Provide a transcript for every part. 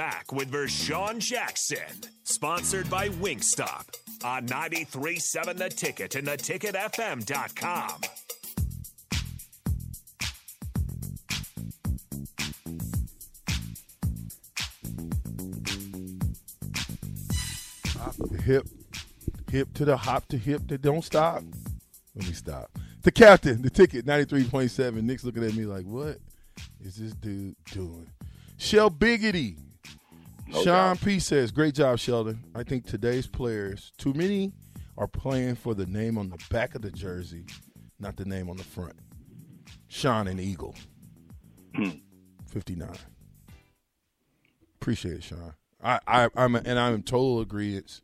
back with Sheldon Jackson, sponsored by Wingstop on 93.7 The Ticket and theticketfm.com. hip, hip to the hop to hip that don't stop. Let me stop. The captain, the ticket, 93.7. Nick's looking at me like, what is this dude doing? Shell Biggity. No Sean doubt. P says, great job, Sheldon. I think today's players, too many are playing for the name on the back of the jersey, not the name on the front. Sean and Eagle. Hmm. 59. Appreciate it, Sean. I, I, I'm and I'm in total agreement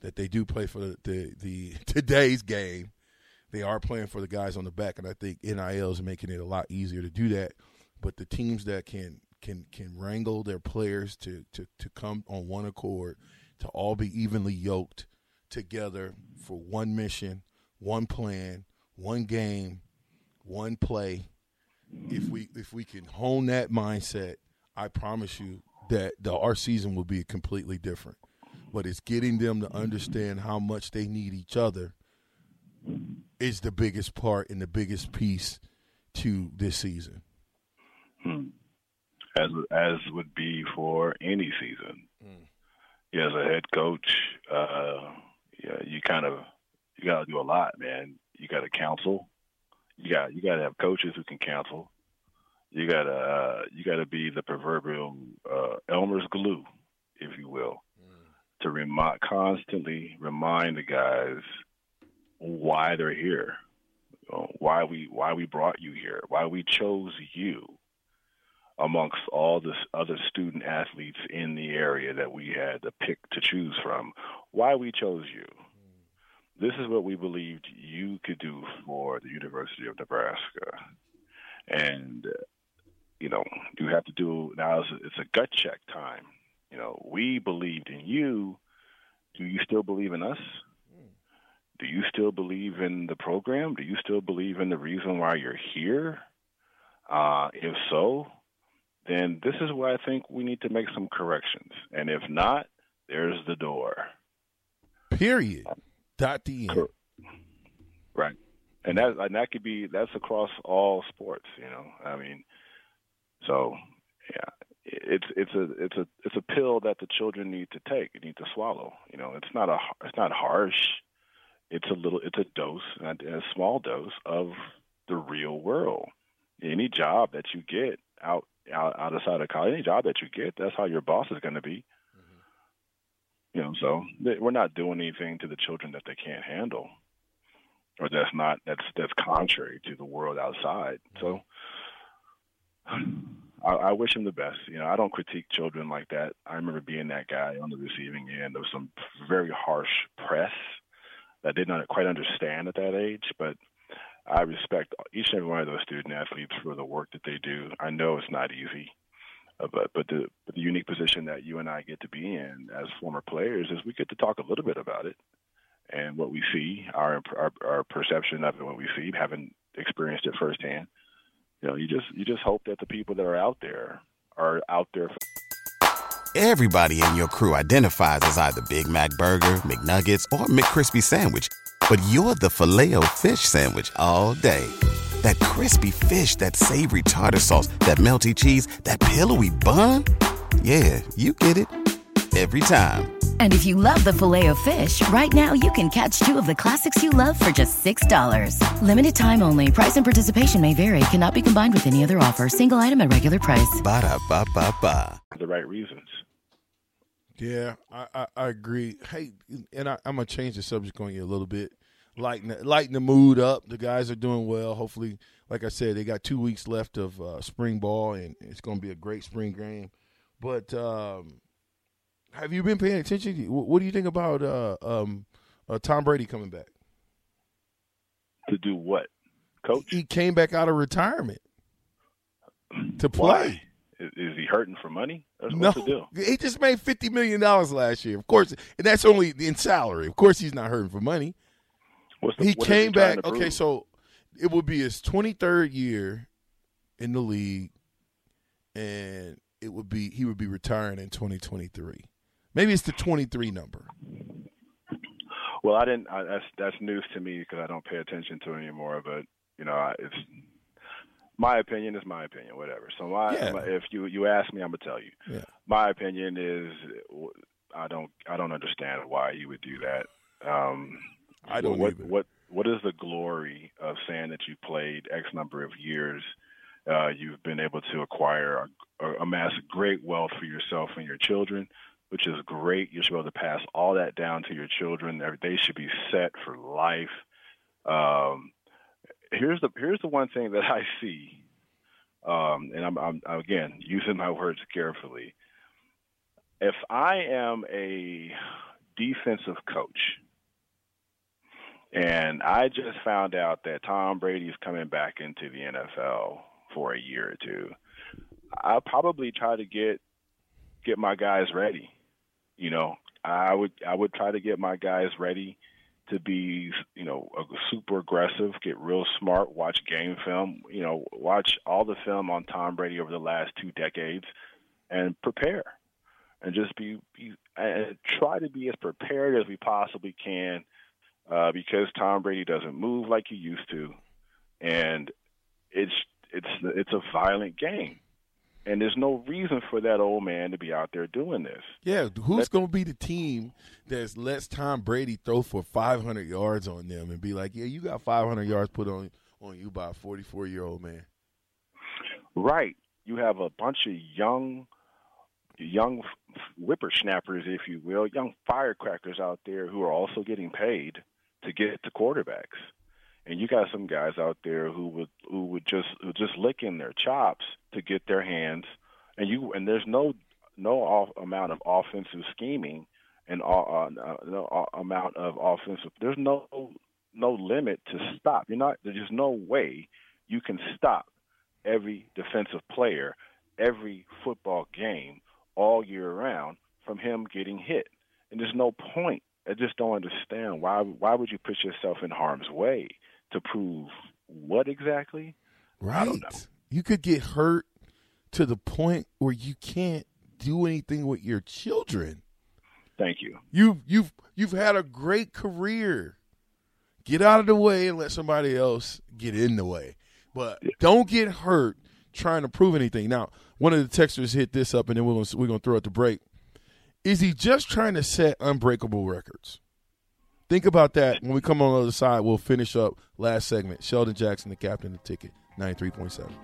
that they do play for the, the, the today's game. They are playing for the guys on the back, and I think NIL is making it a lot easier to do that. But the teams that can can can wrangle their players to to to come on one accord, to all be evenly yoked together for one mission, one plan, one game, one play. If we if we can hone that mindset, I promise you that the our season will be completely different. But it's getting them to understand how much they need each other is the biggest part and the biggest piece to this season. Hmm. As as would be for any season. Yeah, as a head coach, uh, yeah, you kind of you got to do a lot, man. You got to counsel. You got you got to have coaches who can counsel. You got to uh, you got to be the proverbial uh, Elmer's glue, if you will, to remind constantly remind the guys why they're here, why we why we brought you here, why we chose you amongst all the other student athletes in the area that we had to pick to choose from, why we chose you. This is what we believed you could do for the University of Nebraska. And, uh, you know, you have to do now, it's a, it's a gut check time. You know, we believed in you. Do you still believe in us? Do you still believe in the program? Do you still believe in the reason why you're here? Uh, if so, then this is where I think we need to make some corrections. And if not, there's the door. Period. Dot the end. Right. And that and that could be that's across all sports, you know. I mean, so yeah, it's it's a it's a it's a pill that the children need to take, need to swallow. You know, it's not a it's not harsh. It's a little it's a dose, a small dose of the real world. Any job that you get out out outside of college, any job that you get, that's how your boss is going to be. Mm-hmm. You know, so we're not doing anything to the children that they can't handle, or that's not that's that's contrary to the world outside. Mm-hmm. So, I, I wish him the best. You know, I don't critique children like that. I remember being that guy on the receiving end of some very harsh press that I did not quite understand at that age, but I respect each and every one of those student athletes for the work that they do. I know it's not easy, uh, but but the but the unique position that you and I get to be in as former players is we get to talk a little bit about it and what we see, our our, our perception of it, what we see, having experienced it firsthand. You know, you just you just hope that the people that are out there are out there. For- Everybody in your crew identifies as either Big Mac Burger, McNuggets, or McCrispy Sandwich. But you're the filet o fish Sandwich all day. That crispy fish, that savory tartar sauce, that melty cheese, that pillowy bun. Yeah, you get it. Every time. And if you love the filet of fish, right now you can catch two of the classics you love for just $6. Limited time only. Price and participation may vary. Cannot be combined with any other offer. Single item at regular price. Ba da ba ba ba. the right reasons. Yeah, I, I, I agree. Hey, and I, I'm gonna change the subject on you a little bit, lighten the, lighten the mood up. The guys are doing well. Hopefully, like I said, they got two weeks left of uh, spring ball, and it's gonna be a great spring game. But um, have you been paying attention? What, do you think about uh, um, uh, Tom Brady coming back? To do what, coach? He came back out of retirement to play. Why? Is, he hurting for money? That's No, what's the deal? he just made fifty million dollars last year. Of course, and that's only in salary. Of course, he's not hurting for money. The, he came back. Okay, so it will be his twenty third year in the league, and it would be he would be retiring in 2023. Maybe it's the 23 number. Well, I didn't. I, that's that's news to me because I don't pay attention to it anymore. But you know, it's my opinion is my opinion. Whatever. So my, Yeah. my if you you ask me, I'm gonna tell you. Yeah. My opinion is I don't I don't understand why you would do that. Um, I don't what either. what what is the glory of saying that you played X number of years? Uh, you've been able to acquire or amass great wealth for yourself and your children, which is great. You should be able to pass all that down to your children. They should be set for life. Um, here's the here's the one thing that I see, um, and I'm, I'm again using my words carefully. If I am a defensive coach, and I just found out that Tom Brady's coming back into the NFL for a year or two, I'll probably try to get get my guys ready. You know, I would I would try to get my guys ready to be, you know, super aggressive, get real smart, watch game film, you know, watch all the film on Tom Brady over the last two decades, and prepare, and just be, be and try to be as prepared as we possibly can, uh, because Tom Brady doesn't move like he used to, and it's it's it's a violent game, and there's no reason for that old man to be out there doing this. Yeah, who's going to be the team that lets Tom Brady throw for 500 yards on them and be like, "Yeah, you got 500 yards put on on you by a 44 year old man." Right. You have a bunch of young, young whippersnappers, if you will, young firecrackers out there who are also getting paid to get to quarterbacks, and you got some guys out there who would who would just who just licking their chops to get their hands, and you and there's no no off, amount of offensive scheming and uh, uh, no uh, amount of offensive. There's no no limit to stop. You're not. There's just no way you can stop every defensive player, every football game, all year round from him getting hit. And there's no point. I just don't understand why. Why would you put yourself in harm's way to prove what exactly? Right. You could get hurt to the point where you can't do anything with your children. Thank you. You've you've you've had a great career. Get out of the way and let somebody else get in the way. But don't get hurt trying to prove anything. Now, one of the texters hit this up, and then we're gonna, we're gonna throw it to break. Is he just trying to set unbreakable records? Think about that. When we come on the other side, we'll finish up last segment. Sheldon Jackson, the captain of the ticket, ninety three point seven.